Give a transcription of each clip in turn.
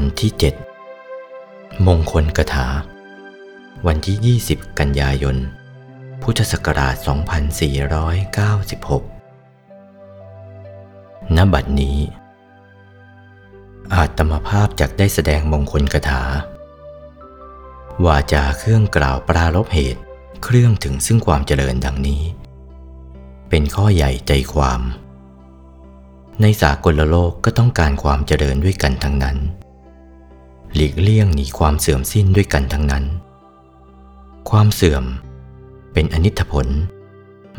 วันที่ 7 มงคลกถา วันที่ 20 กันยายน พุทธศักราช 2496 ณ บัดนี้ อาตมภาพจักได้แสดงมงคลกถา วาจาเครื่องกล่าวปรารบเหตุเครื่องถึงซึ่งความเจริญดังนี้ เป็นข้อใหญ่ใจความในสากลโลกก็ต้องการความเจริญด้วยกันทั้งนั้น หลีกเลี่ยงหนีความเสื่อมสิ้นด้วยกันทั้งนั้น ความเสื่อมเป็นอนิจผล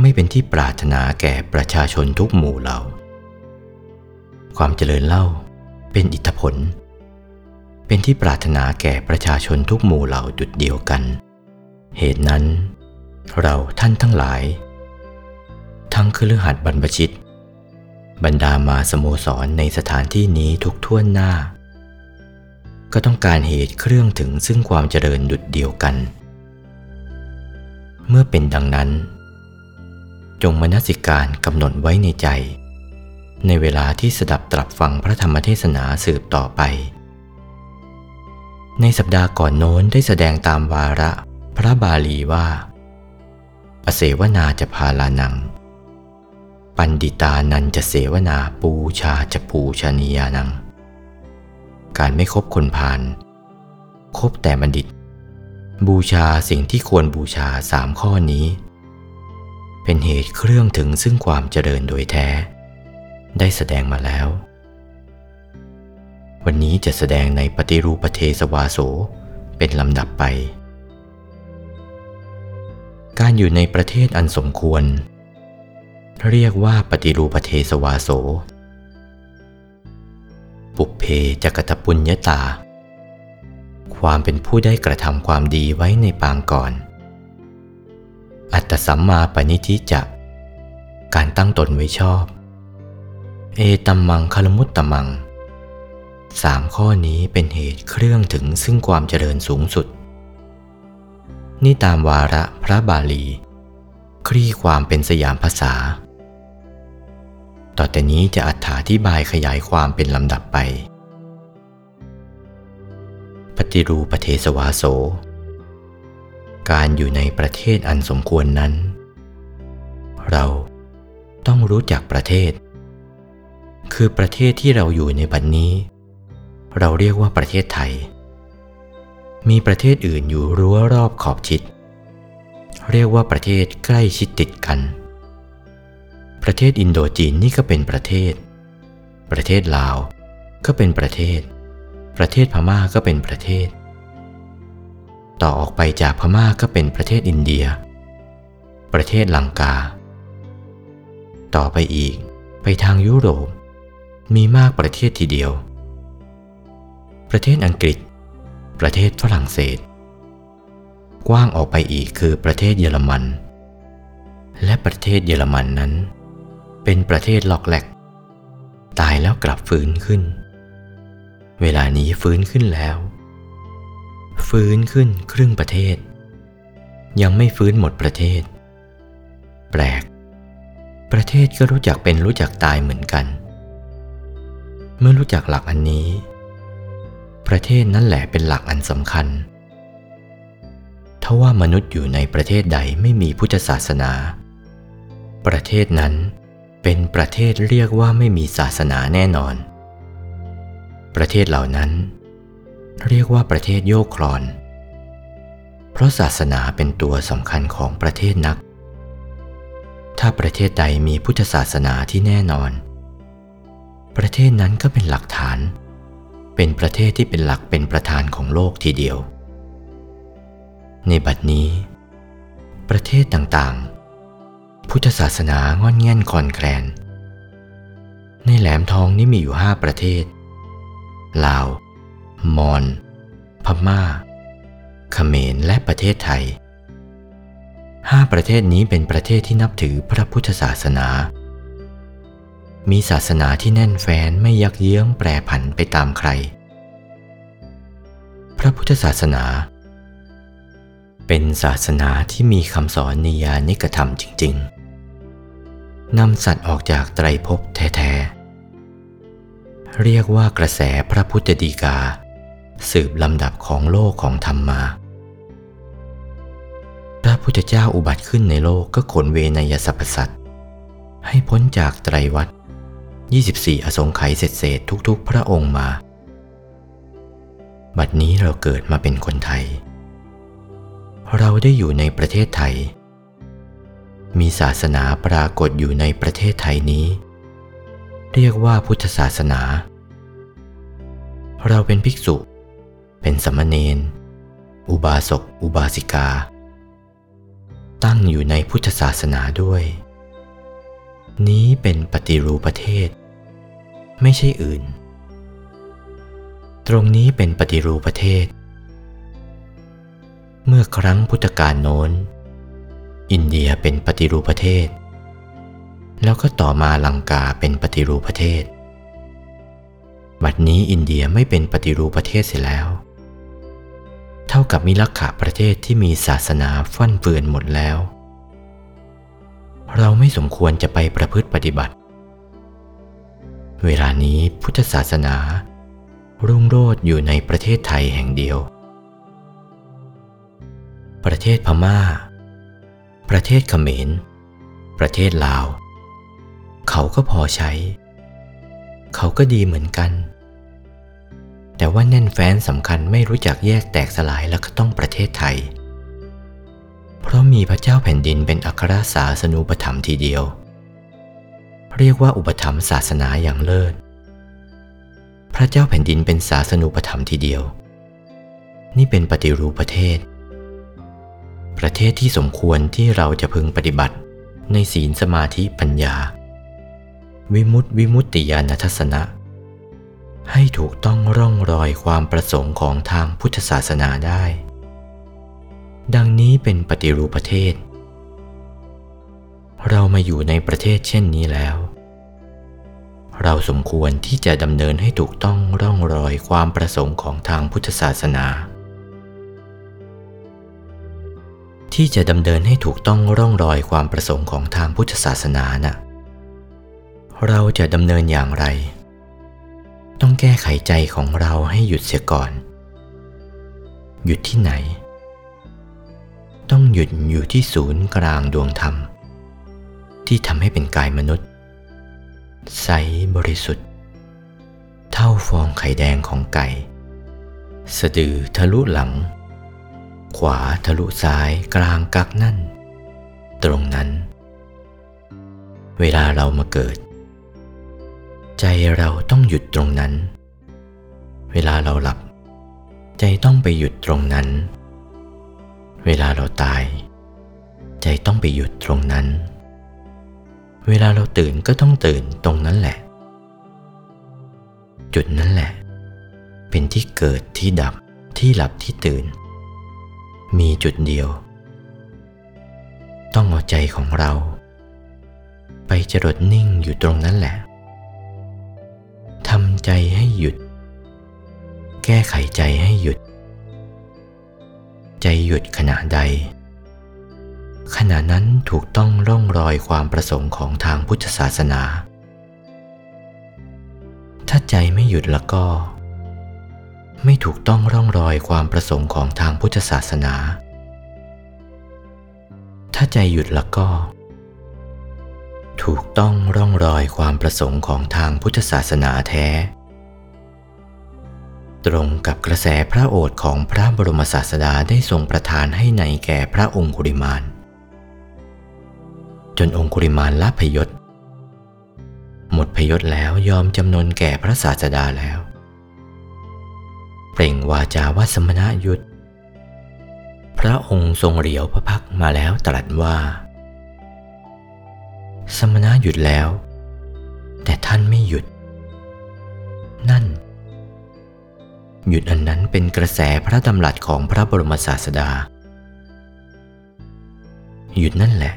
ไม่เป็นที่ปรารถนาแก่ประชาชนทุกหมู่เหล่า ความเจริญเล่าเป็นอิทธผล เป็นที่ปรารถนาแก่ประชาชนทุกหมู่เหล่าดุดเดียวกัน เหตุนั้น เราท่านทั้งหลาย ทั้งคฤหัสถ์บรรพชิต บรรดามาสโมสรในสถานที่นี้ทุกท่วนหน้า ก็ต้องการเหตุเครื่องถึงซึ่งความเจริญดุดเดียวกัน เมื่อเป็นดังนั้น จงมนสิการกำหนดไว้ในใจ ในเวลาที่สดับตรับฟังพระธรรมเทศนาสืบต่อไป ในสัปดาห์ก่อนโน้นได้แสดงตามวาระพระบาลีว่า อเสวนาจะพาลานัง ปันดิตานันจะเสวนาปูชาจะปูชนียานัง การไม่คบคนพาลคบแต่บัณฑิต บูชาสิ่งที่ควรบูชาสามข้อนี้ เป็นเหตุเครื่องถึงซึ่งความเจริญโดยแท้ ได้แสดงมาแล้ว วันนี้จะแสดงในปฏิรูปเทสวาโสเป็นลำดับไป การอยู่ในประเทศอันสมควร เรียกว่าปฏิรูปเทสวาโส ปุเพจกตปุญญาตา ความเป็นผู้ได้กระทำความดีไว้ในปางก่อน อัตตสัมมาปณิทิจะ การตั้งตนไว้ชอบ เอตัมมังคลมุตตมัง สามข้อนี้เป็นเหตุเครื่องถึงซึ่งความเจริญสูงสุด นี่ตามวาระพระบาลี คลี่ความเป็นสยามภาษา ต่อแต่นี้จะอธิบายขยายความเป็นลำดับไป ปฏิรูปเทสวาโส การอยู่ในประเทศอันสมควรนั้น เราต้องรู้จักประเทศ คือประเทศที่เราอยู่ในบัดนนี้ เราเรียกว่าประเทศไทย มีประเทศอื่นอยู่รั้วรอบขอบชิด เรียกว่าประเทศใกล้ชิดติดกัน ประเทศอินโดจีนนี่ก็เป็นประเทศ ประเทศลาวก็เป็นประเทศ ประเทศพม่าก็เป็นประเทศ ต่อออกไปจากพม่าก็เป็นประเทศอินเดีย ประเทศลังกา ต่อไปอีกไปทางยุโรป มีมากประเทศทีเดียว ประเทศอังกฤษ ประเทศฝรั่งเศส กว้างออกไปอีกคือประเทศเยอรมัน และประเทศเยอรมันนั้น เป็นประเทศหลอกแหลก ตายแล้วกลับฟื้นขึ้น เวลานี้ฟื้นขึ้นแล้ว ฟื้นขึ้นครึ่งประเทศ ยังไม่ฟื้นหมดประเทศ แปลก ประเทศก็รู้จักเป็นรู้จักตายเหมือนกัน เมื่อรู้จักหลักอันนี้ ประเทศนั่นแหละเป็นหลักอันสำคัญถ้าว่ามนุษย์อยู่ในประเทศใดไม่มีพุทธศาสนา ประเทศนั้น เป็นประเทศเรียกว่าไม่มีศาสนาแน่นอน ประเทศเหล่านั้น เรียกว่าประเทศโยกคลอน เพราะศาสนาเป็นตัวสำคัญของประเทศนัก ถ้าประเทศใดมีพุทธศาสนาที่แน่นอน ประเทศนั้นก็เป็นหลักฐาน เป็นประเทศที่เป็นหลักเป็นประธานของโลกทีเดียว ในบัดนี้ ประเทศต่างๆ พุทธศาสนางอนแง่นคอนแคลน ในแหลมทองนี้มีอยู่ห้าประเทศ ลาว มอญ พม่า เขมร และประเทศไทยห้าประเทศนี้เป็นประเทศที่นับถือพระพุทธศาสนา มีศาสนาที่แน่นแฟ้นไม่ยักเยื้องแปรผันไปตามใคร พระพุทธศาสนา เป็นศาสนาที่มีคำสอนนิยานิกธรรมจริง ๆ นำสัตว์ออกจากไตรภพแท้ๆ เรียกว่ากระแสพระพุทธดีกา สืบลำดับของโลกของธรรมมา พระพุทธเจ้าอุบัติขึ้นในโลกก็ขนเวนยสรรพสัตให้พ้นจากไตรวัฏ24 อสงไขยเศษๆทุกๆ พระองค์มา บัดนี้เราเกิดมาเป็นคนไทย เราได้อยู่ในประเทศไทย มีศาสนาปรากฏอยู่ในประเทศไทยนี้ เรียกว่าพุทธศาสนา เราเป็นภิกษุ เป็นสมณเณรอุบาสกอุบาสิกา ตั้งอยู่ในพุทธศาสนาด้วย นี้เป็นปฏิรูปประเทศ ไม่ใช่อื่น ตรงนี้เป็นปฏิรูปประเทศ เมื่อครั้งพุทธกาลโน้น อินเดียเป็นปฏิรูปประเทศ แล้วก็ต่อมาลังกาเป็นปฏิรูปประเทศ บัดนี้อินเดียไม่เป็นปฏิรูปประเทศเสียแล้ว เท่ากับมิลักขะประเทศที่มีศาสนาฟั่นเฟือนหมดแล้ว เราไม่สมควรจะไปประพฤติปฏิบัติ เวลานี้พุทธศาสนารุ่งโรจน์อยู่ในประเทศไทยแห่งเดียว ประเทศพม่า ประเทศเขมร ประเทศลาว เขาก็พอใช้ เขาก็ดีเหมือนกัน แต่ว่าแน่นแฟ้นสำคัญไม่รู้จักแยกแตกสลายแล้วก็ต้องประเทศไทย เพราะมีพระเจ้าแผ่นดินเป็นอัครศาสนูปถัมภ์ทีเดียว เรียกว่าอุปถัมภ์ศาสนาอย่างเลิศ พระเจ้าแผ่นดินเป็นศาสนูปถัมภ์ทีเดียว นี่เป็นปฏิรูปประเทศ ประเทศที่สมควรที่เราจะพึงปฏิบัติ ในศีลสมาธิปัญญา วิมุตติวิมุตติญาณทัศนะ ให้ถูกต้องร่องรอยความประสงค์ของทางพุทธศาสนาได้ ดังนี้เป็นปฏิรูปประเทศ เรามาอยู่ในประเทศเช่นนี้แล้วเราสมควรที่จะดำเนินให้ถูกต้องร่องรอยความประสงค์ของทางพุทธศาสนา ที่จะดำเนินให้ถูกต้องร่องรอยความประสงค์ของทางพุทธศาสนาน่ะ เราจะดำเนินอย่างไร ต้องแก้ไขใจของเราให้หยุดเสียก่อน หยุดที่ไหน ต้องหยุดอยู่ที่ศูนย์กลางดวงธรรม ที่ทำให้เป็นกายมนุษย์ ใสบริสุทธิ์ เท่าฟองไข่แดงของไก่ สะดือทะลุหลัง ขวาทะลุซ้ายกลางกักนั่น ตรงนั้น เวลาเรามาเกิด ใจเราต้องหยุดตรงนั้น เวลาเราหลับ ใจต้องไปหยุดตรงนั้น เวลาเราตาย ใจต้องไปหยุดตรงนั้น เวลาเราตื่นก็ต้องตื่นตรงนั้นแหละ จุดนั้นแหละ เป็นที่เกิดที่ดับที่หลับที่ตื่น มีจุดเดียว ต้องเอาใจของเรา ไปจรดนิ่งอยู่ตรงนั้นแหละทำใจให้หยุด แก้ไขใจให้หยุด ใจหยุดขณะใด ขณะนั้นถูกต้องร่องรอยความประสงค์ของทางพุทธศาสนา ถ้าใจไม่หยุดแล้วก็ ไม่ถูกต้องร่องรอยความประสงค์ของทางพุทธศาสนา ถ้าใจหยุดแล้วก็ ถูกต้องร่องรอยความประสงค์ของทางพุทธศาสนาแท้ ตรงกับกระแสพระโอษฐ์ของพระบรมศาสดาได้ทรงประทานให้ในแก่พระองคุริมานจนองคุริมานละพยศ หมดพยศแล้วยอมจำนนแก่พระศาสดาแล้ว ล่งวาจาว่าสมณยุทธพระองค์ทรงเหลียวพระพักมาแล้วตรัสว่า สมณะหยุดแล้ว แต่ท่านไม่หยุด นั่น หยุดอันนั้นเป็นกระแสพระดำรัสของพระบรมศาสดา หยุดนั่นแหละ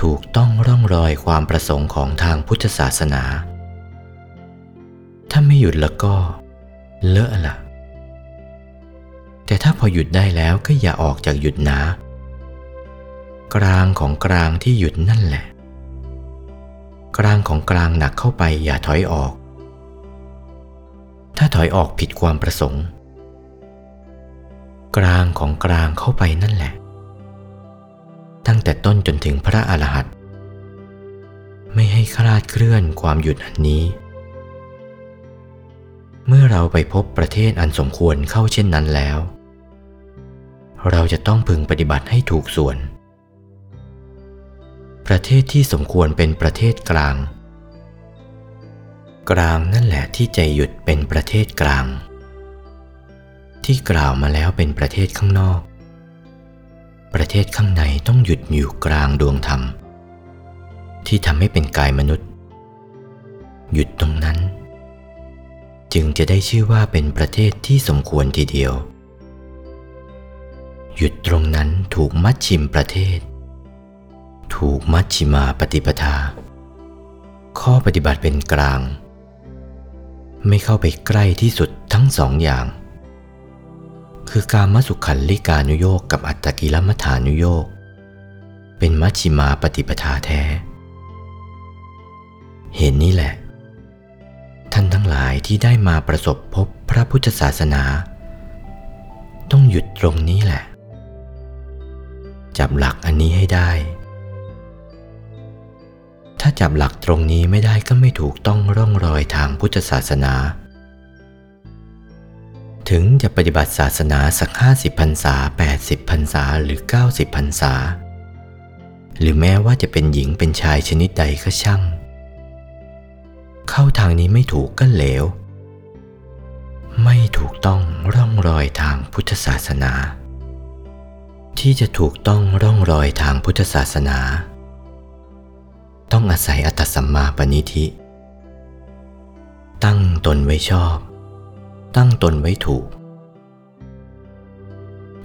ถูกต้องร่องรอยความประสงค์ของทางพุทธศาสนา ถ้าไม่หยุดแล้วก็ เลอะละ่ะ แต่ถ้าพอหยุดได้แล้วก็อย่าออกจากหยุดนะ กลางของกลางที่หยุดนั่นแหละ กลางของกลางหนักเข้าไปอย่าถอยออก ถ้าถอยออกผิดความประสงค์ กลางของกลางเข้าไปนั่นแหละ ตั้งแต่ต้นจนถึงพระอรหันต์ไม่ให้คลาดเคลื่อนความหยุดอันนี้ เมื่อเราไปพบประเทศอันสมควรเข้าเช่นนั้นแล้ว เราจะต้องพึงปฏิบัติให้ถูกส่วน ประเทศที่สมควรเป็นประเทศกลาง กลางนั่นแหละที่ใจหยุดเป็นประเทศกลาง ที่กล่าวมาแล้วเป็นประเทศข้างนอก ประเทศข้างในต้องหยุดอยู่กลางดวงธรรม ที่ทำให้เป็นกายมนุษย์ หยุดตรงนั้น จึงจะได้ชื่อว่าเป็นประเทศที่สมควรทีเดียว หยุดตรงนั้นถูกมัดชิมประเทศ ถูกมัดชิมาปฏิปทา ข้อปฏิบัติเป็นกลาง ไม่เข้าไปใกล้ที่สุดทั้งสองอย่าง คือการมสุขันลิกานุโยกกับอัตตกิลมัฐานุโยก เป็นมัชชิมาปฏิปทาแท้ เห็นนี้แหละ ท่านทั้งหลายที่ได้มาประสบพบพระพุทธศาสนา ต้องหยุดตรงนี้แหละ จับหลักอันนี้ให้ได้ ถ้าจับหลักตรงนี้ไม่ได้ก็ไม่ถูกต้องร่องรอยทางพุทธศาสนา ถึงจะปฏิบัติศาสนาสักห้าสิบพรรษาแปดสิบพรรษาหรือเก้าสิบพรรษา หรือแม้ว่าจะเป็นหญิงเป็นชายชนิดใดก็ช่าง เข้าทางนี้ไม่ถูกก็เหลว ไม่ถูกต้องร่องรอยทางพุทธศาสนา ที่จะถูกต้องร่องรอยทางพุทธศาสนา ต้องอาศัยอัตสัมมาปณิธิ ตั้งตนไว้ชอบ ตั้งตนไว้ถูก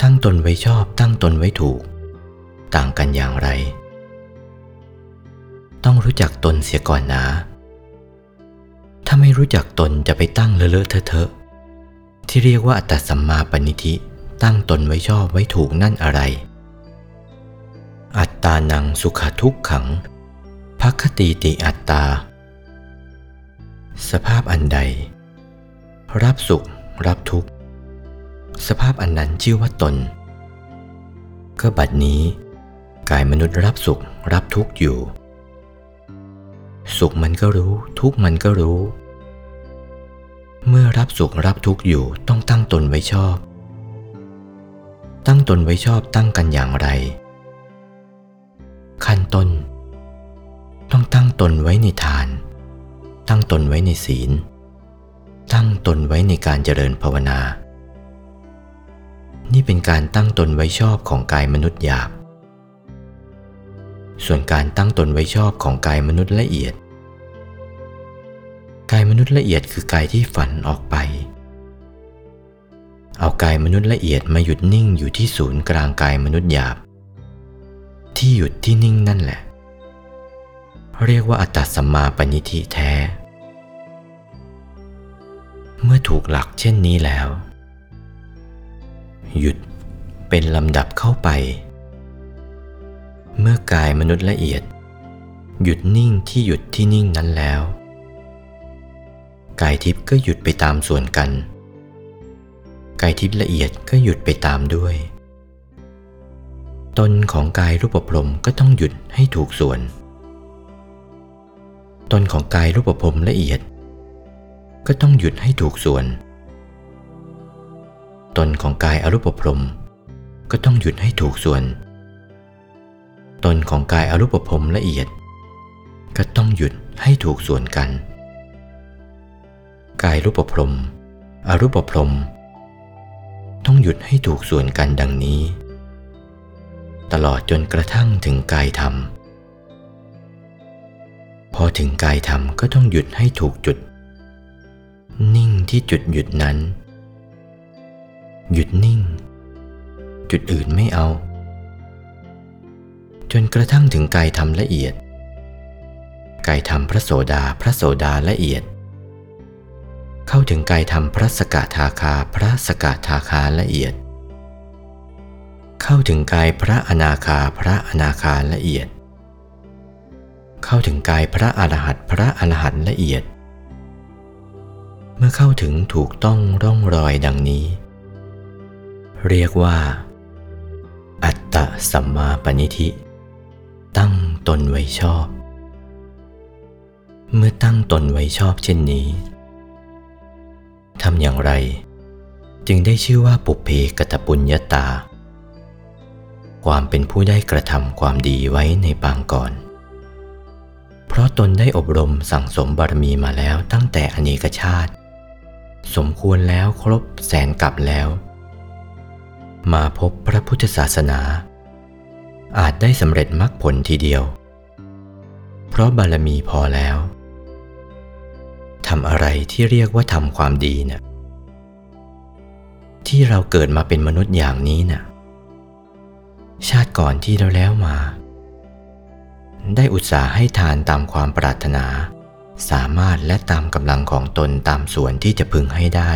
ตั้งตนไว้ชอบตั้งตนไว้ถูก ต่างกันอย่างไร ต้องรู้จักตนเสียก่อนนะ ถ้าไม่รู้จักตนจะไปตั้งเลอะเทอะเที่เรียกว่าอัตตสัมมาปณิธิตั้งตนไว้ชอบไว้ถูกนั่นอะไร อัตตานังสุขทุกขังพักคติติอัตตา สภาพอันใด รับสุข รับทุกข์ สภาพอันนั้นชื่อว่าตน ก็บัดนี้ กายมนุษย์รับสุข รับทุกข์อยู่ สุขมันก็รู้ ทุกข์มันก็รู้ เมื่อรับสุขรับทุกข์อยู่ต้องตั้งตนไว้ชอบ ตั้งตนไว้ชอบตั้งกันอย่างไร ขั้นต้น ต้องตั้งตนไว้ในทาน ตั้งตนไว้ในศีล ตั้งตนไว้ในการเจริญภาวนา นี่เป็นการตั้งตนไว้ชอบของกายมนุษย์หยาบ ส่วนการตั้งตนไว้ชอบของกายมนุษย์ละเอียด กายมนุษย์ละเอียดคือกายที่ฝันออกไป เอากายมนุษย์ละเอียดมาหยุดนิ่งอยู่ที่ศูนย์กลางกายมนุษย์หยาบ ที่หยุดที่นิ่งนั่นแหละ เรียกว่าอัตตสัมมาปณิธิแท้ เมื่อถูกหลักเช่นนี้แล้ว หยุดเป็นลำดับเข้าไป เมื่อกายมนุษย์ละเอียด หยุดนิ่งที่หยุดที่นิ่งนั้นแล้ว กายทิพย์ก็หยุดไปตามส่วนกัน กายทิพย์ละเอียดก็หยุดไปตามด้วย ตนของกายรูปพรมก็ต้องหยุดให้ถูกส่วน ตนของกายรูปพรมละเอียด ก็ต้องหยุดให้ถูกส่วน ตนของกายอรูปพรมก็ต้องหยุดให้ถูกส่วน ตนของกายอรูปพรมละเอียด ก็ต้องหยุดให้ถูกส่วนกัน กายรูปพรมอรูปพรม ต้องหยุดให้ถูกส่วนกันดังนี้ ตลอดจนกระทั่งถึงกายธรรม พอถึงกายธรรมก็ต้องหยุดให้ถูกจุด นิ่งที่จุดหยุดนั้น หยุดนิ่ง จุดอื่นไม่เอา จนกระทั่งถึงกายธรรมละเอียด กายธรรมพระโสดาพระโสดาละเอียด เข้าถึงกายธรรมพระสกทาคาพระสกทาคาละเอียด เข้าถึงกายพระอนาคาพระอนาคาละเอียด เข้าถึงกายพระอรหัตพระอรหันต์ละเอียด เมื่อเข้าถึงถูกต้องร่องรอยดังนี้ เรียกว่า อัตตะสัมมาปณิธิ ตั้งตนไว้ชอบ เมื่อตั้งตนไว้ชอบเช่นนี้ ทำอย่างไร จึงได้ชื่อว่าปุเพกตปุญญาตา ความเป็นผู้ได้กระทำความดีไว้ในปางก่อน เพราะตนได้อบรมสั่งสมบารมีมาแล้วตั้งแต่อเนกชาติ สมควรแล้วครบแสนกลับแล้ว มาพบพระพุทธศาสนา อาจได้สำเร็จมรรคผลทีเดียว เพราะบารมีพอแล้ว ทำอะไรที่เรียกว่าทำความดีเนะ่ะที่เราเกิดมาเป็นมนุษย์อย่างนี้นะ่ะ ชาติก่อนที่เราแล้วมา ได้อุตส่าห์ให้ทานตามความปรารถนา สามารถและตามกำลังของตนตามส่วนที่จะพึงให้ได้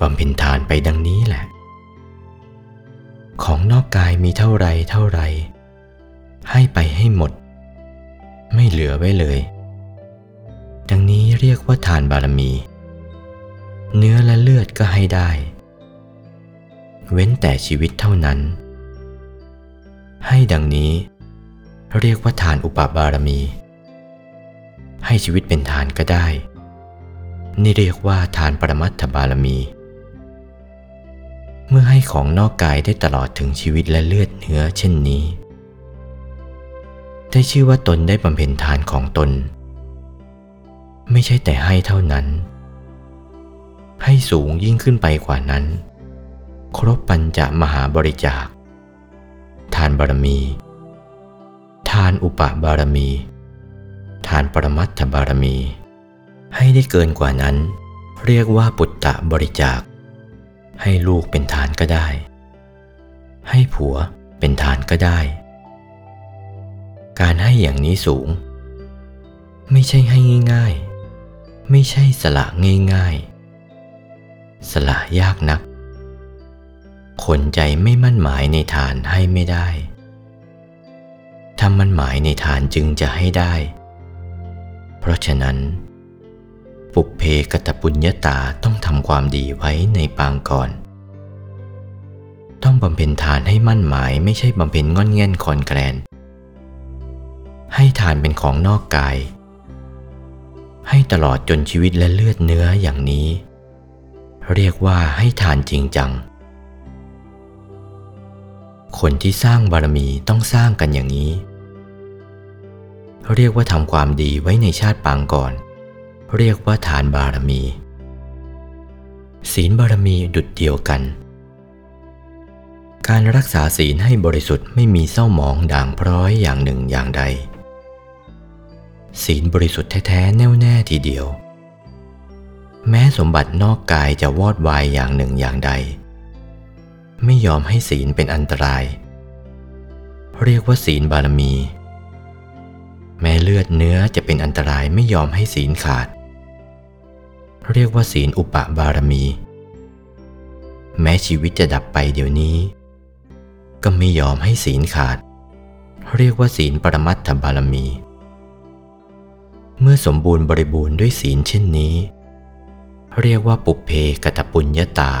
บำเพ็ญทานไปดังนี้แหละ ของนอกกายมีเท่าไรเท่าไร ให้ไปให้หมด ไม่เหลือไว้เลย ดังนี้เรียกว่าทานบารมี เนื้อและเลือดก็ให้ได้ เว้นแต่ชีวิตเท่านั้น ให้ดังนี้ เรียกว่าทานอุปบารมี ให้ชีวิตเป็นทานก็ได้ นี่เรียกว่าทานปรมัตถบารมี เมื่อให้ของนอกกายได้ตลอดถึงชีวิตและเลือดเนื้อเช่นนี้ ได้ชื่อว่าตนได้บำเพ็ญทานของตน ไม่ใช่แต่ให้เท่านั้น ให้สูงยิ่งขึ้นไปกว่านั้น ครบปัญจมหาบริจาค ทานบารมี ทานอุปบารมี ทานปรมัตถบารมี ให้ได้เกินกว่านั้น เรียกว่าปุตตะบริจาค ให้ลูกเป็นทานก็ได้ ให้ผัวเป็นทานก็ได้ การให้อย่างนี้สูง ไม่ใช่ให้ง่าย ๆ ไม่ใช่สละง่ายๆ สละยากนัก คนใจไม่มั่นหมายในทานให้ไม่ได้ถ้ามั่นหมายในทานจึงจะให้ได้ เพราะฉะนั้น ปุกเพกตปุญญาตาต้องทำความดีไว้ในปางก่อน ต้องบำเพ็ญทานให้มั่นหมายไม่ใช่บำเพ็ญงอนเง่นคอนแกลนให้ทานเป็นของนอกกาย ให้ตลอดจนชีวิตและเลือดเนื้ออย่างนี้ เรียกว่าให้ทานจริงจัง คนที่สร้างบารมีต้องสร้างกันอย่างนี้ เรียกว่าทำความดีไว้ในชาติปางก่อน เรียกว่าทานบารมี ศีลบารมีดุดเดียวกัน การรักษาศีลให้บริสุทธิ์ไม่มีเศร้าหมองด่างพร้อยอย่างหนึ่งอย่างใด ศีลบริสุทธิ์แท้ๆแน่วแน่ทีเดียว แม้สมบัตินอกกายจะวอดวายอย่างหนึ่งอย่างใด ไม่ยอมให้ศีลเป็นอันตราย เรียกว่าศีลบารมี แม้เลือดเนื้อจะเป็นอันตรายไม่ยอมให้ศีลขาด เรียกว่าศีลอุปบารมี แม้ชีวิตจะดับไปเดี๋ยวนี้ ก็ไม่ยอมให้ศีลขาด เรียกว่าศีลปรมัตถบารมี เมื่อสมบูรณ์บริบูรณ์ด้วยศีลเช่นนี้ เรียกว่าปุเพกตปุญญาตา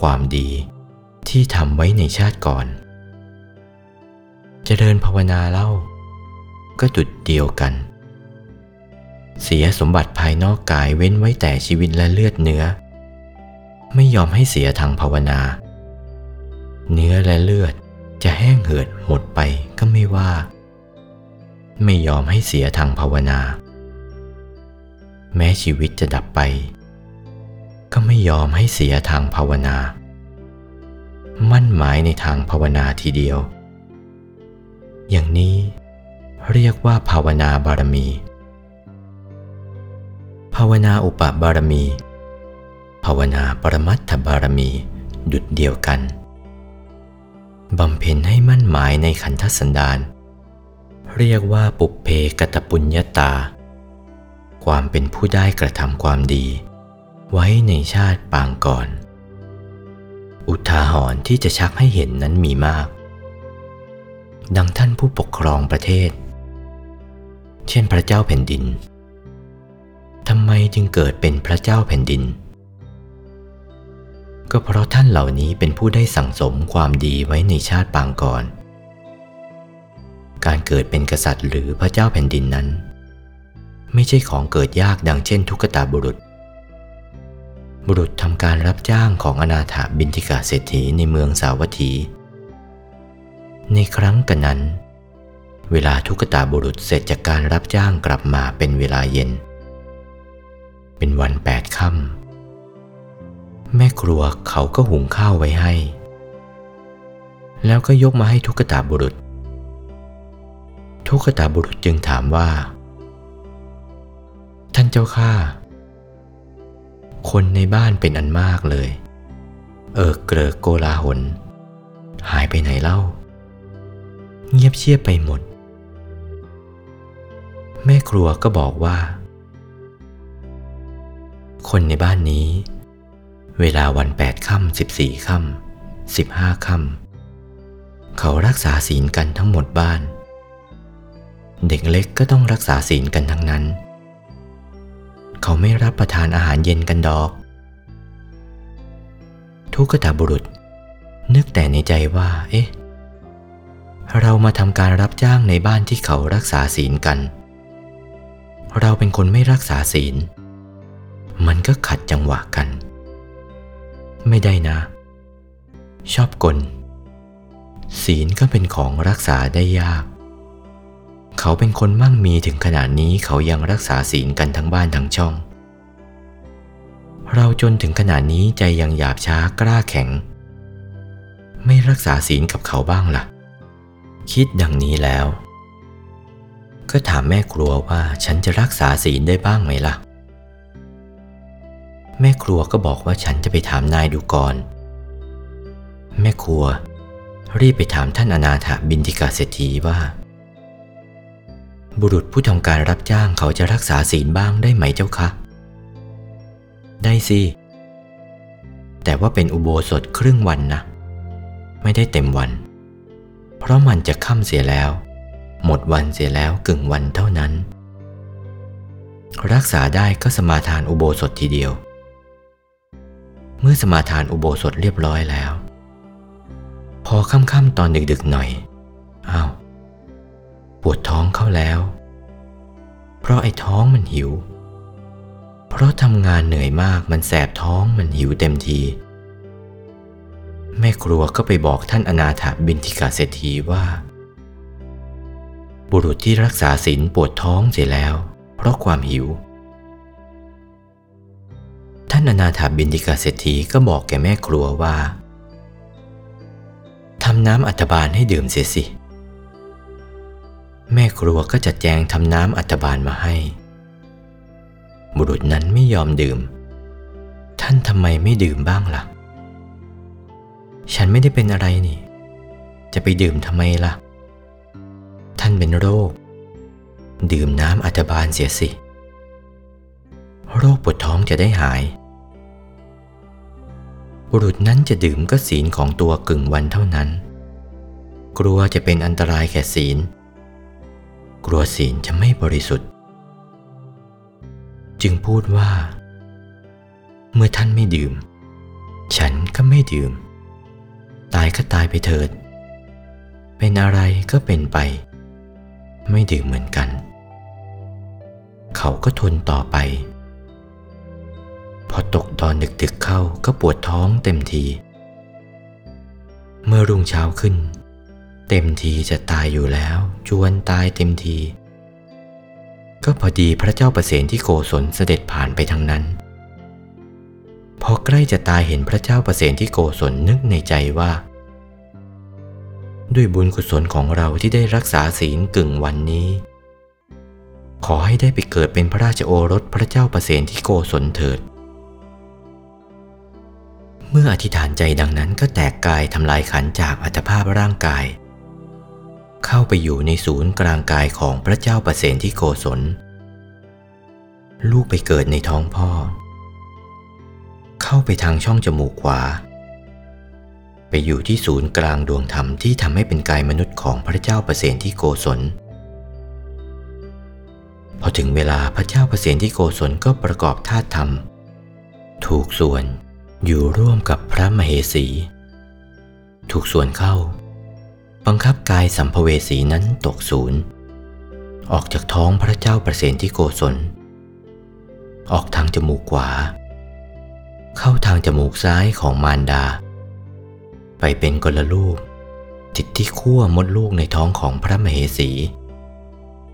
ความดีที่ทำไว้ในชาติก่อนจเจริญภาวนาเล่า ก็จุดเดียวกัน เสียสมบัติภายนอกกายเว้นไว้แต่ชีวิตและเลือดเนื้อ ไม่ยอมให้เสียทางภาวนา เนื้อและเลือดจะแห้งเหือดหมดไปก็ไม่ว่า ไม่ยอมให้เสียทางภาวนา แม้ชีวิตจะดับไป ก็ไม่ยอมให้เสียทางภาวนา มั่นหมายในทางภาวนาทีเดียว อย่างนี้เรียกว่าภาวนาบารมี ภาวนาอุปบารมี ภาวนาปรมัตถบารมีดุดเดียวกันบำเพ็ญให้มั่นหมายในขันธสันดาน เรียกว่าปุเพกตปุญญาตา ความเป็นผู้ได้กระทำความดี ไว้ในชาติปางก่อน อุทาหรณ์ที่จะชักให้เห็นนั้นมีมาก ดังท่านผู้ปกครองประเทศ เช่นพระเจ้าแผ่นดินทำไมจึงเกิดเป็นพระเจ้าแผ่นดิน ก็เพราะท่านเหล่านี้เป็นผู้ได้สั่งสมความดีไว้ในชาติปางก่อน การเกิดเป็นกษัตริย์หรือพระเจ้าแผ่นดินนั้น ไม่ใช่ของเกิดยากดังเช่นทุกตาบุรุษ บุรุษทำการรับจ้างของอนาถาบินทิกาเศรษฐีในเมืองสาวัตถี ในครั้งกันนั้น เวลาทุกตาบุรุษเสร็จจากการรับจ้างกลับมาเป็นเวลาเย็น เป็นวันแปดค่ำแม่ครัวเขาก็หุงข้าวไว้ให้ แล้วก็ยกมาให้ทุกตาบุรุษ ทุกตาบุรุษจึงถามว่า ท่านเจ้าข้าคนในบ้านเป็นอันมากเลย เออเกลอโกลาหล หายไปไหนเล่า เงียบเชียบไปหมด แม่ครัวก็บอกว่า คนในบ้านนี้ เวลาวันแปดค่ำสิบสี่ค่ำสิบห้าค่ำเขารักษาศีลกันทั้งหมดบ้าน เด็กเล็กก็ต้องรักษาศีลกันทั้งนั้น เขาไม่รับประทานอาหารเย็นกันดอก ทุกขตาบุรุษ นึกแต่ในใจว่า เอ๊ะ เรามาทำการรับจ้างในบ้านที่เขารักษาศีลกัน เราเป็นคนไม่รักษาศีล มันก็ขัดจังหวะกัน ไม่ได้นะ ชอบกลศีลก็เป็นของรักษาได้ยาก เขาเป็นคนมั่งมีถึงขนาดนี้เขายังรักษาศีลกันทั้งบ้านทั้งช่อง เราจนถึงขนาดนี้ใจยังหยาบช้ากล้าแข็ง ไม่รักษาศีลกับเขาบ้างล่ะ คิดดังนี้แล้ว ก็ถามแม่ครัวว่าฉันจะรักษาศีลได้บ้างไหมล่ะ แม่ครัวก็บอกว่าฉันจะไปถามนายดูก่อน แม่ครัว รีบไปถามท่านอนาถบินทิกาเศรษฐีว่า บุรุษผู้ทำการรับจ้างเขาจะรักษาศีลบ้างได้ไหมเจ้าคะ ได้สิ แต่ว่าเป็นอุโบสถครึ่งวันนะ ไม่ได้เต็มวัน เพราะมันจะค่ำเสียแล้ว หมดวันเสียแล้วกึ่งวันเท่านั้น รักษาได้ก็สมาทานอุโบสถทีเดียว เมื่อสมาทานอุโบสถเรียบร้อยแล้ว พอค่ำๆตอนดึกๆหน่อย อ้าว วดท้องเข้าแล้ว เพราะไอ้ท้องมันหิว เพราะทำงานเหนื่อยมากมันแสบท้องมันหิวเต็มทีแม่ครัวก็ไปบอกท่านอนาถาบินทิกาเศรษฐีว่า บุรุษที่รักษาศีลปวดท้องเสียแล้ว เพราะความหิว ท่านอนาถาบินทิกาเศรษฐีก็บอกแก่แม่ครัวว่าทำน้ำอัฐบาลให้ดื่มเสียสิ แม่ครัวก็จัดแจงทำน้ำอัฐบาลมาให้ บุรุษนั้นไม่ยอมดื่ม ท่านทำไมไม่ดื่มบ้างล่ะ ฉันไม่ได้เป็นอะไรนี่ จะไปดื่มทำไมล่ะ ท่านเป็นโรค ดื่มน้ำอัฐบาลเสียสิ โรคปวดท้องจะได้หาย บุรุษนั้นจะดื่มก็ศีลของตัวกึ่งวันเท่านั้น กลัวจะเป็นอันตรายแก่ศีล กลัวศีลจะไม่บริสุทธิ์ จึงพูดว่า เมื่อท่านไม่ดื่ม ฉันก็ไม่ดื่ม ตายก็ตายไปเถิด เป็นอะไรก็เป็นไป ไม่ดื่มเหมือนกัน เขาก็ทนต่อไป พอตกตอนดึกๆเข้าก็ปวดท้องเต็มที เมื่อรุ่งเช้าขึ้น เต็มทีจะตายอยู่แล้ว จวนตายเต็มที ก็พอดีพระเจ้าประเสนที่โกศลเสด็จผ่านไปทางนั้น พอใกล้จะตายเห็นพระเจ้าประเสนที่โกศลนึกในใจว่า ด้วยบุญกุศลของเราที่ได้รักษาศีลกึ่งวันนี้ ขอให้ได้ไปเกิดเป็นพระราชโอรสพระเจ้าประเสนที่โกศลเถิดเมื่ออธิษฐานใจดังนั้นก็แตกกายทำลายขันจากอัตภาพร่างกาย เข้าไปอยู่ในศูนย์กลางกายของพระเจ้าประเสนที่โกศล ลูกไปเกิดในท้องพ่อ เข้าไปทางช่องจมูกขวา ไปอยู่ที่ศูนย์กลางดวงธรรมที่ทำให้เป็นกายมนุษย์ของพระเจ้าประเสนที่โกศล พอถึงเวลาพระเจ้าประสิทธิโกศลก็ประกอบธาตุธรรม ถูกส่วนอยู่ร่วมกับพระมเหสี ถูกส่วนเข้า บังคับกายสัมภเวสีนั้นตกศูนย์ ออกจากท้องพระเจ้าประเสิทธิโกศล ออกทางจมูกขวา เข้าทางจมูกซ้ายของมารดา ไปเป็นกลลูกติดที่ขั้วมดลูกในท้องของพระมเหสี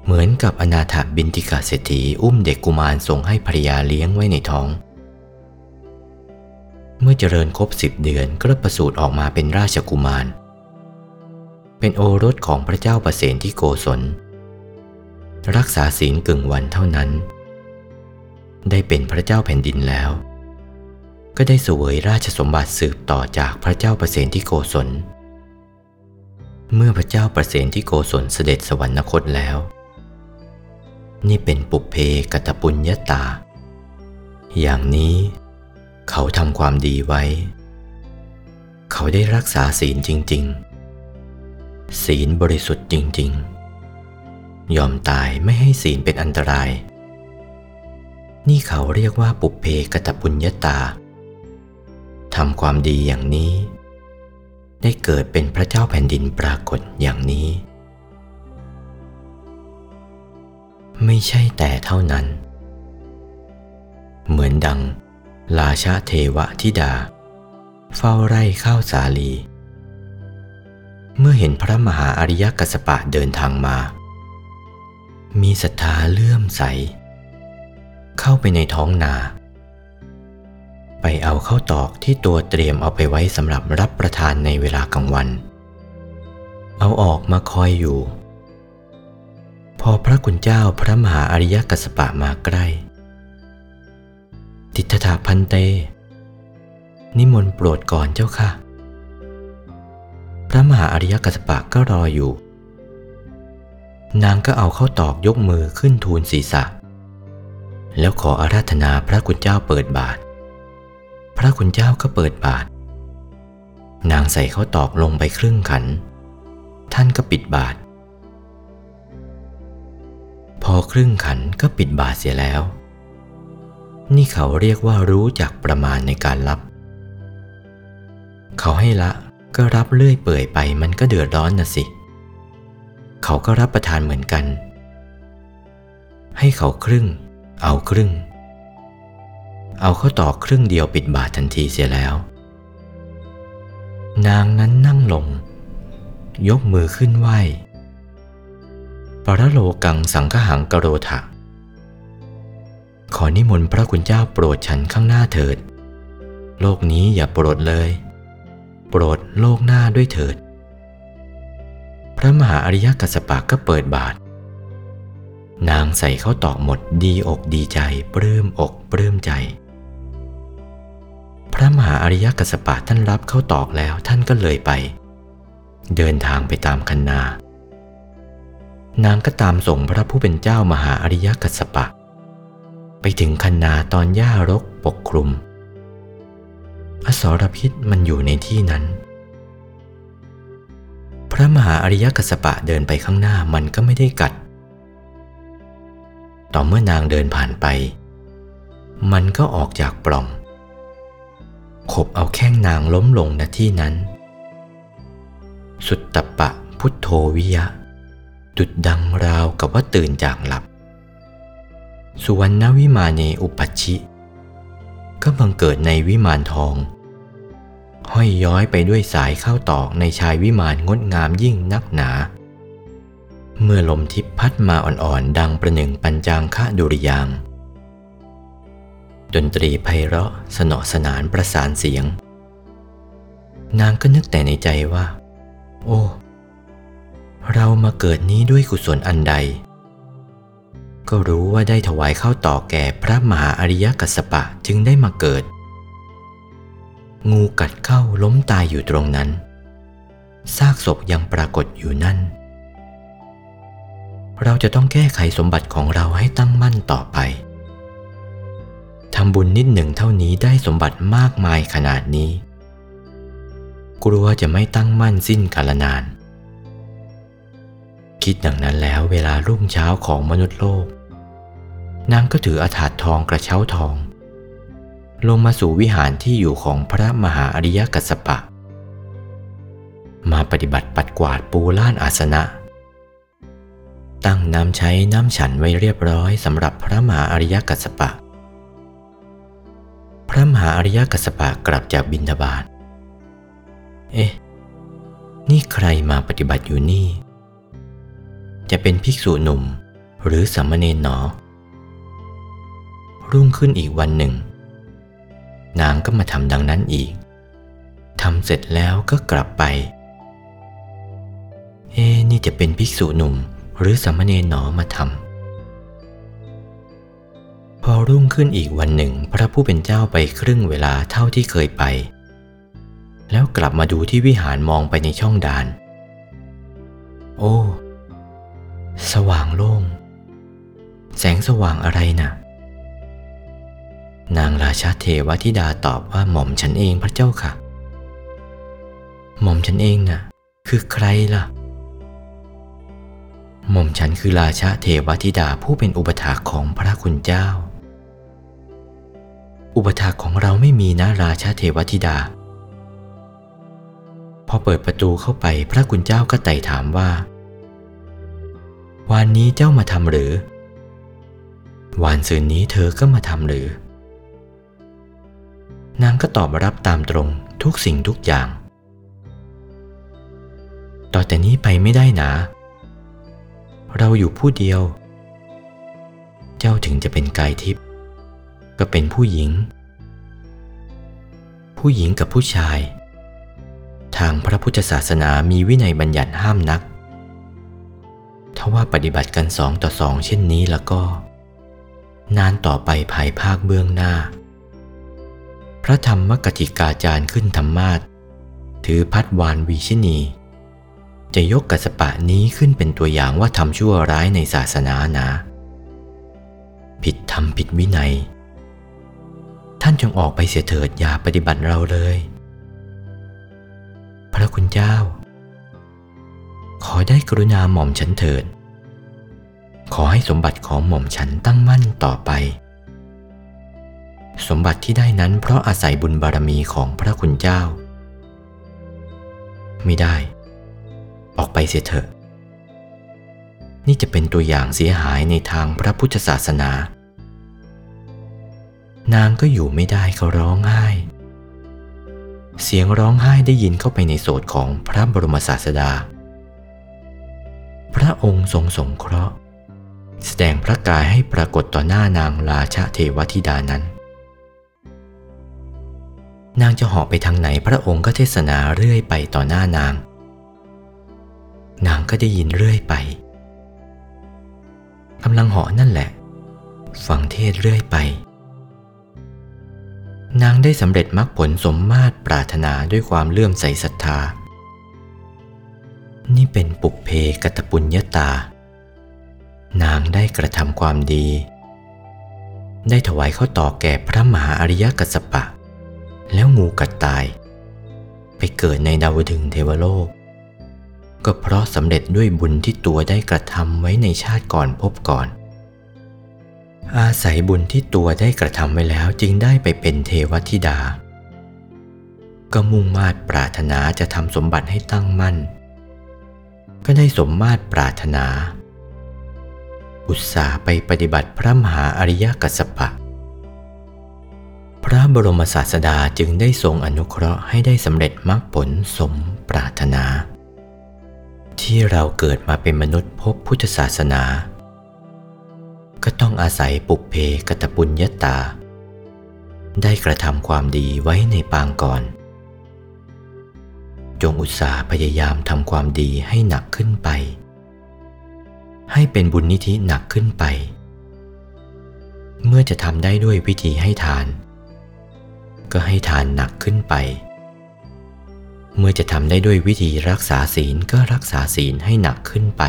เหมือนกับอนาถบินติกาเศรษฐีอุ้มเด็กกุมารส่งให้ภรยาเลี้ยงไว้ในท้อง เมื่อเจริญครบสิบเดือนก็ประสูติออกมาเป็นราชกุมาร เป็นโอรสของพระเจ้าประเสนที่โกศล รักษาศีลกึ่งวันเท่านั้น ได้เป็นพระเจ้าแผ่นดินแล้ว ก็ได้สวยราชสมบัติสืบต่อจากพระเจ้าประเสนที่โกศล เมื่อพระเจ้าประเสนที่โกศลเสด็จสวรรคตแล้ว นี่เป็นปุเพกตปุญญาตา อย่างนี้เขาทำความดีไว้ เขาได้รักษาศีลจริง ๆ ศีลบริสุทธิ์จริง ๆ ยอมตายไม่ให้ศีลเป็นอันตราย นี่เขาเรียกว่าปุเพกตปุญญาตาทำความดีอย่างนี้ ได้เกิดเป็นพระเจ้าแผ่นดินปรากฏอย่างนี้ ไม่ใช่แต่เท่านั้น เหมือนดังลาชาเทวะทิดา เฝ้าไร่ข้าวสาลี เมื่อเห็นพระมหาอริยกัสปะเดินทางมา มีศรัทธาเลื่อมใส เข้าไปในท้องนา ไปเอาเข้าตอกที่ตัวเตรียมเอาไปไว้สำหรับรับประทานในเวลากลางวัน เอาออกมาคอยอยู่ พอพระคุณเจ้าพระมหาอริยกัสปะมาใกล้ ติทถาพันเต นิมนต์โปรดก่อนเจ้าค่ะ ระมหาอริยกัสปะก็รออยู่ นางก็เอาเข้าตอกยกมือขึ้นทูลศีรษะ แล้วขออาราธนาพระคุณเจ้าเปิดบาท พระคุณเจ้าก็เปิดบาท นางใส่เขาตอกลงไปครึ่งขัน ท่านก็ปิดบาท พอครึ่งขันก็ปิดบาทเสียแล้ว นี่เขาเรียกว่ารู้จักประมาณในการรับ เขาให้ละ ก็รับเลื่อยเปื่อยไปมันก็เดือดร้อนนะสิ เขาก็รับประทานเหมือนกัน ให้เขาครึ่ง เอาครึ่ง เอาเข้าต่อครึ่งเดียวปิดบาททันทีเสียแล้ว นางนั้นนั่งลง ยกมือขึ้นไหวปรโลกังสังฆหังกโรธะขอนิมนต์พระคุณเจ้าโปรดฉันข้างหน้าเถิด โลกนี้อย่าโปรดเลย โปรดโลกหน้าด้วยเถิด พระมหาอริยกัสปะก็เปิดบาท นางใส่เข้าตอกหมดดีอกดีใจ ปลื้มอกปลื้มใจ พระมหาอริยกัสปะท่านรับเข้าตอกแล้วท่านก็เลยไป เดินทางไปตามคันนา นางก็ตามส่งพระผู้เป็นเจ้ามหาอริยกัสปะ ไปถึงคันนาตอนหญ้ารกปกคลุม อสรพิษมันอยู่ในที่นั้น พระมหาอริยกัสปะเดินไปข้างหน้ามันก็ไม่ได้กัด ต่อเมื่อนางเดินผ่านไป มันก็ออกจากปล่อง ขบเอาแข้งนางล้มลงณที่นั้น สุดตปะพุทโธวิยะ ดุดดังราวกับว่าตื่นจากหลับ สุวรรณวิมาเนอุปัชิ ก็บังเกิดในวิมานทอง ห้อยย้อยไปด้วยสายเข้าตอกในชายวิมานงดงามยิ่งนักหนา เมื่อลมทิพพัดมาอ่อนๆ ดังประหนึ่งปัญจางคะดุริยางดนตรีไพเราะสนอสนานประสานเสียง นางก็นึกแต่ในใจว่า โอ้ เรามาเกิดนี้ด้วยกุศลอันใด ก็รู้ว่าได้ถวายข้าวต่อแก่พระมหาอริยกัสปะจึงได้มาเกิด งูกัดเข้าล้มตายอยู่ตรงนั้น ซากศพยังปรากฏอยู่นั่น เราจะต้องแก้ไขสมบัติของเราให้ตั้งมั่นต่อไปทำบุญนิดหนึ่งเท่านี้ได้สมบัติมากมายขนาดนี้ กลัวจะไม่ตั้งมั่นสิ้นกาลนาน คิดดังนั้นแล้วเวลารุ่งเช้าของมนุษย์โลก นางก็ถืออาถาดทองกระเช้าทอง ลงมาสู่วิหารที่อยู่ของพระมหาอริยกัสสปะ มาปฏิบัติปัดกวาดปูล้านอาสนะ ตั้งน้ำใช้น้ำฉันไว้เรียบร้อยสำหรับพระมหาอริยกัสสปะ พระมหาอริยกัสสปะกลับจากบินทบาทเอ๊ะ นี่ใครมาปฏิบัติอยู่นี่ จะเป็นภิกษุหนุ่ม หรือสามเณรหนอ รุ่งขึ้นอีกวันหนึ่ง นางก็มาทำดังนั้นอีกทำเสร็จแล้วก็กลับไป เอ๊นี่จะเป็นภิกษุหนุ่ม หรือสามเณรหนอมาทำพอรุ่งขึ้นอีกวันหนึ่ง พระผู้เป็นเจ้าไปครึ่งเวลาเท่าที่เคยไป แล้วกลับมาดูที่วิหารมองไปในช่องดาน โอ้ สว่างโล่ง แสงสว่างอะไรนะ่ะ นางราชาเทวธิดาตอบว่าหม่อมฉันเองพระเจ้าค่ะ หม่อมฉันเองน่ะ คือใครล่ะ หม่อมฉันคือราชาเทวธิดาผู้เป็นอุปถาของพระคุณเจ้า อุปถาของเราไม่มีนะราชาเทวธิดา พอเปิดประตูเข้าไปพระคุณเจ้าก็ไต่ถามว่า วันนี้เจ้ามาทำหรือวันซืนนี้เธอก็มาทำหรือ นางก็ตอบรับตามตรงทุกสิ่งทุกอย่าง ต่อแต่นี้ไปไม่ได้นะเราอยู่ผู้เดียว เจ้าถึงจะเป็นกายทิพย์ก็เป็นผู้หญิง ผู้หญิงกับผู้ชาย ทางพระพุทธศาสนามีวินัยบัญญัติห้ามนัก ถ้าว่าปฏิบัติกันสองต่อสองเช่นนี้แล้วก็ นานต่อไปภายภาคเบื้องหน้า พระธรรมกติกาจารย์ขึ้นธรรมาทถือพัดวานวีชินี จะยกกัสปะนี้ขึ้นเป็นตัวอย่างว่าทำชั่วร้ายในศาสนานะ ผิดธรรมผิดวินัย ท่านจงออกไปเสียเถิดอย่าปฏิบัติเราเลย พระคุณเจ้า ขอได้กรุณาหม่อมฉันเถิด ขอให้สมบัติของหม่อมฉันตั้งมั่นต่อไป สมบัติที่ได้นั้นเพราะอาศัยบุญบารมีของพระคุณเจ้า ไม่ได้ ออกไปเสียเถอะ นี่จะเป็นตัวอย่างเสียหายในทางพระพุทธศาสนา นางก็อยู่ไม่ได้เขาร้องไห้ เสียงร้องไห้ได้ยินเข้าไปในโสดของพระบรมศาสดาพระองค์ทรงสงเคราะห์ แสดงพระกายให้ปรากฏต่อหน้านางราชเทวธิดานั้น นางจะเหาะไปทางไหนพระองค์ก็เทศนาเรื่อยไปต่อหน้านาง นางก็ได้ยินเรื่อยไปกำลังเหาะนั่นแหละ ฟังเทศเรื่อยไป นางได้สำเร็จมรรคผลสมมาตรปรารถนาด้วยความเลื่อมใสศรัทธา นี่เป็นปุกเพกตปุญญาตา นางได้กระทำความดี ได้ถวายข้าวต่อแก่พระมหาอริยกัสปะ แล้วงูกัดตาย ไปเกิดในดาวดึงเทวโลก ก็เพราะสำเร็จด้วยบุญที่ตัวได้กระทำไว้ในชาติก่อนพบก่อน อาศัยบุญที่ตัวได้กระทำไว้แล้วจึงได้ไปเป็นเทวธิดา ก็มุ่งมาตรปรารถนาจะทำสมบัติให้ตั้งมั่น ก็ได้สมมาตรปรารถนา อุตสาไปปฏิบัติพระมหาอริยกัสสปะ พระบรมศาสดาจึงได้ทรงอนุเคราะห์ให้ได้สำเร็จมรรคผลสมปรารถนา ที่เราเกิดมาเป็นมนุษย์พบพุทธศาสนา ก็ต้องอาศัยปุเพกตปุญญาตา ได้กระทำความดีไว้ในปางก่อน จงอุตสาห์พยายามทำความดีให้หนักขึ้นไป ให้เป็นบุญนิธิหนักขึ้นไป เมื่อจะทำได้ด้วยวิธีให้ทาน ก็ให้ทานหนักขึ้นไป เมื่อจะทำได้ด้วยวิธีรักษาศีลก็รักษาศีลให้หนักขึ้นไป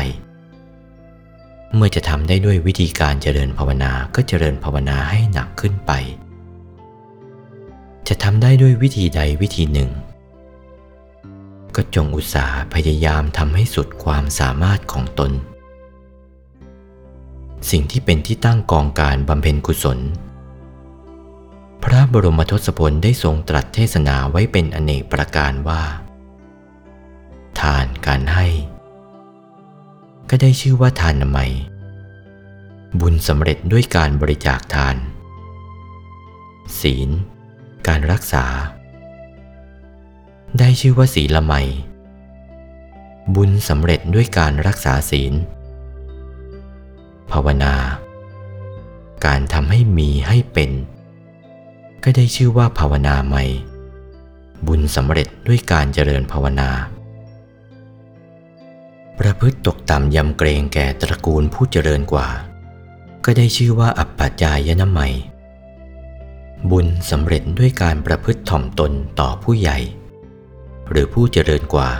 เมื่อจะทำได้ด้วยวิธีการเจริญภาวนาก็เจริญภาวนาให้หนักขึ้นไป จะทำได้ด้วยวิธีใดวิธีหนึ่งก็จงอุตสาห์พยายามทำให้สุดความสามารถของตน สิ่งที่เป็นที่ตั้งกองการบำเพ็ญกุศล พระบรมทศพลได้ทรงตรัสเทศนาไว้เป็นอเนกประการว่า ทานการให้ ก็ได้ชื่อว่าทานนามัย บุญสำเร็จด้วยการบริจาคทาน ศีล การรักษา ได้ชื่อว่าศีลไมยบุญสำเร็จด้วยการรักษาศีล ภาวนา การทำให้มีให้เป็น ก็ได้ชื่อว่าภาวนาใหม่ บุญสำเร็จด้วยการเจริญภาวนา ประพฤติตกต่ำยำเกรงแก่ตระกูลผู้เจริญกว่า ก็ได้ชื่อว่าอัปปัจจายนะใหม่ บุญสำเร็จด้วยการประพฤติถ่อมตนต่อผู้ใหญ่ หรือผู้เจริญกว่า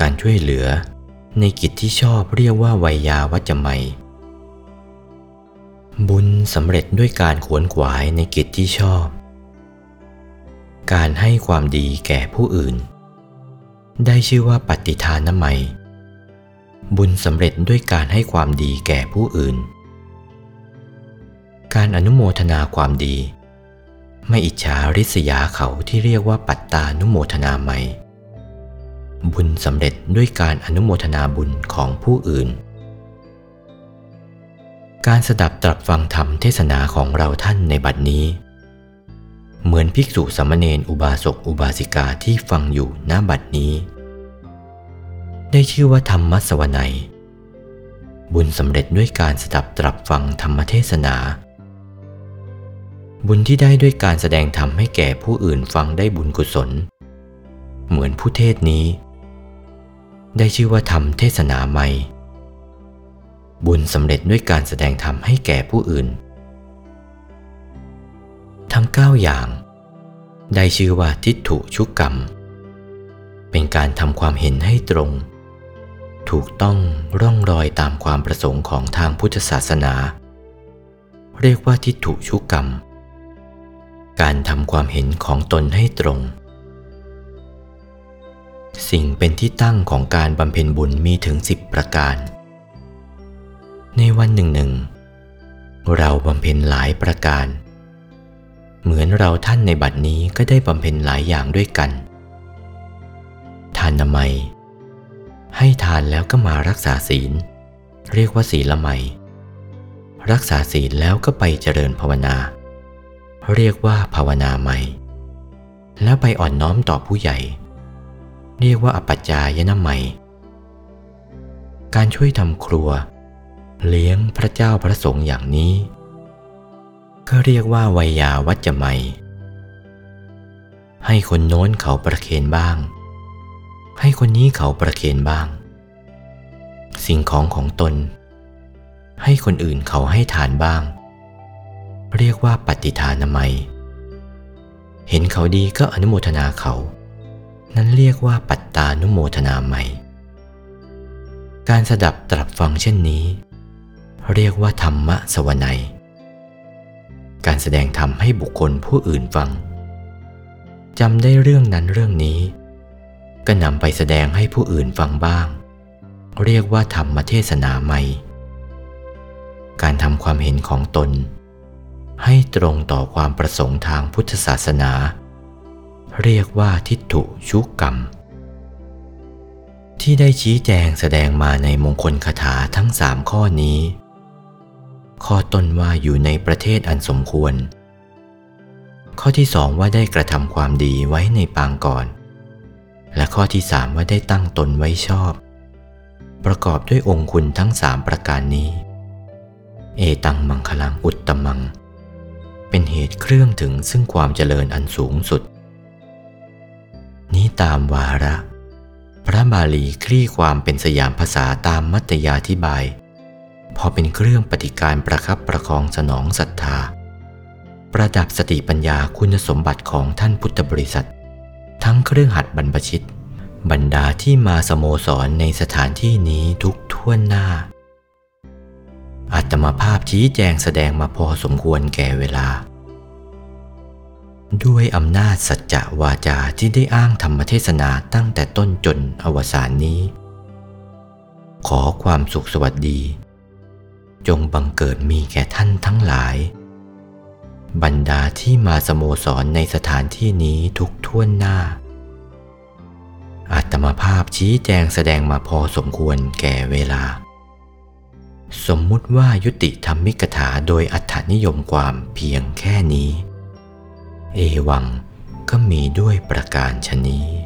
การช่วยเหลือ ในกิจที่ชอบเรียกว่าวัยาวัจจะไมบุญสำเร็จด้วยการขวนขวายในกิจที่ชอบ การให้ความดีแก่ผู้อื่น ได้ชื่อว่าปฏิทานไมบุญสำเร็จด้วยการให้ความดีแก่ผู้อื่น การอนุโมทนาความดี ไม่อิจฉาริษยาเขาที่เรียกว่าปัตตานุโมทนาไม บุญสำเร็จด้วยการอนุโมทนาบุญของผู้อื่น การสดับตรับฟังธรรมเทศนาของเราท่านในบัดนี้ เหมือนภิกษุสมณเณรอุบาสกอุบาสิกาที่ฟังอยู่ณบัดนี้ ได้ชื่อว่าธรรมสวนัย บุญสำเร็จด้วยการสดับตรับฟังธรรมเทศนา บุญที่ได้ด้วยการแสดงธรรมให้แก่ผู้อื่นฟังได้บุญกุศลเหมือนผู้เทศนี้ ได้ชื่อว่าธรรมเทศนาใหม่ บุญสำเร็จด้วยการแสดงธรรมให้แก่ผู้อื่น ทั้งเก้าอย่าง ได้ชื่อว่าทิฏฐุชุกกรรม เป็นการทำความเห็นให้ตรง ถูกต้องร่องรอยตามความประสงค์ของทางพุทธศาสนา เรียกว่าทิฏฐุชุกกรรม การทำความเห็นของตนให้ตรง สิ่งเป็นที่ตั้งของการบำเพ็ญบุญมีถึงสิบประการ ในวันหนึ่งหนึ่งเราบำเพ็ญหลายประการ เหมือนเราท่านในบัดนี้ก็ได้บำเพ็ญหลายอย่างด้วยกัน ทานนามัย ให้ทานแล้วก็มารักษาศีล เรียกว่าศีลละไมรักษาศีลแล้วก็ไปเจริญภาวนา เรียกว่าภาวนาใหม่ แล้วไปอ่อนน้อมต่อผู้ใหญ่ เรียกว่าอปัจจายนะใหม่การช่วยทำครัว เลี้ยงพระเจ้าพระสงฆ์อย่างนี้ ก็เรียกว่าวัยาวัจจะไมให้คนโน้นเขาประเคนบ้าง ให้คนนี้เขาประเคนบ้าง สิ่งของของตน ให้คนอื่นเขาให้ทานบ้าง เรียกว่าปฏิทานามัย เห็นเขาดีก็อนุโมทนาเขา นั้นเรียกว่าปัตตานุโมทนาใหม่ การสดับตรับฟังเช่นนี้ เรียกว่าธรรมะสวนัย การแสดงธรรมให้บุคคลผู้อื่นฟังจำได้เรื่องนั้นเรื่องนี้ ก็นำไปแสดงให้ผู้อื่นฟังบ้าง เรียกว่าธรรมเทศนาใหม่ การทำความเห็นของตน ให้ตรงต่อความประสงค์ทางพุทธศาสนา เรียกว่าทิฏฐุชุกกรรม ที่ได้ชี้แจงแสดงมาในมงคลคาถาทั้งสามข้อนี้ ข้อต้นว่าอยู่ในประเทศอันสมควร ข้อที่สองว่าได้กระทำความดีไว้ในปางก่อน และข้อที่สามว่าได้ตั้งตนไว้ชอบ ประกอบด้วยองคุณทั้งสามประการนี้ เอตังมังคลังอุตตมัง เป็นเหตุเครื่องถึงซึ่งความเจริญอันสูงสุด นี้ตามวาระ พระบาลีคลี่ความเป็นสยามภาษาตามมัตยาธิบาย พอเป็นเครื่องปฏิการประคับประคองสนองศรัทธา ประดับสติปัญญาคุณสมบัติของท่านพุทธบริษัท ทั้งเครื่องหัดบรรพชิต บรรดาที่มาสโมสรในสถานที่นี้ทุกท่วนหน้าอัตมาภาพชี้แจงแสดงมาพอสมควรแก่เวลา ด้วยอำนาจสัจจะวาจาที่ได้อ้างธรรมเทศนาตั้งแต่ต้นจนอวสานนี้ ขอความสุขสวัสดี จงบังเกิดมีแก่ท่านทั้งหลาย บรรดาที่มาสโมสรในสถานที่นี้ทุกท่วนหน้า อาตมาภาพชี้แจงแสดงมาพอสมควรแก่เวลา สมมุติว่ายุติธรรมิกถาโดยอัถนิยมความเพียงแค่นี้ เอวังก็มีด้วยประการชนี้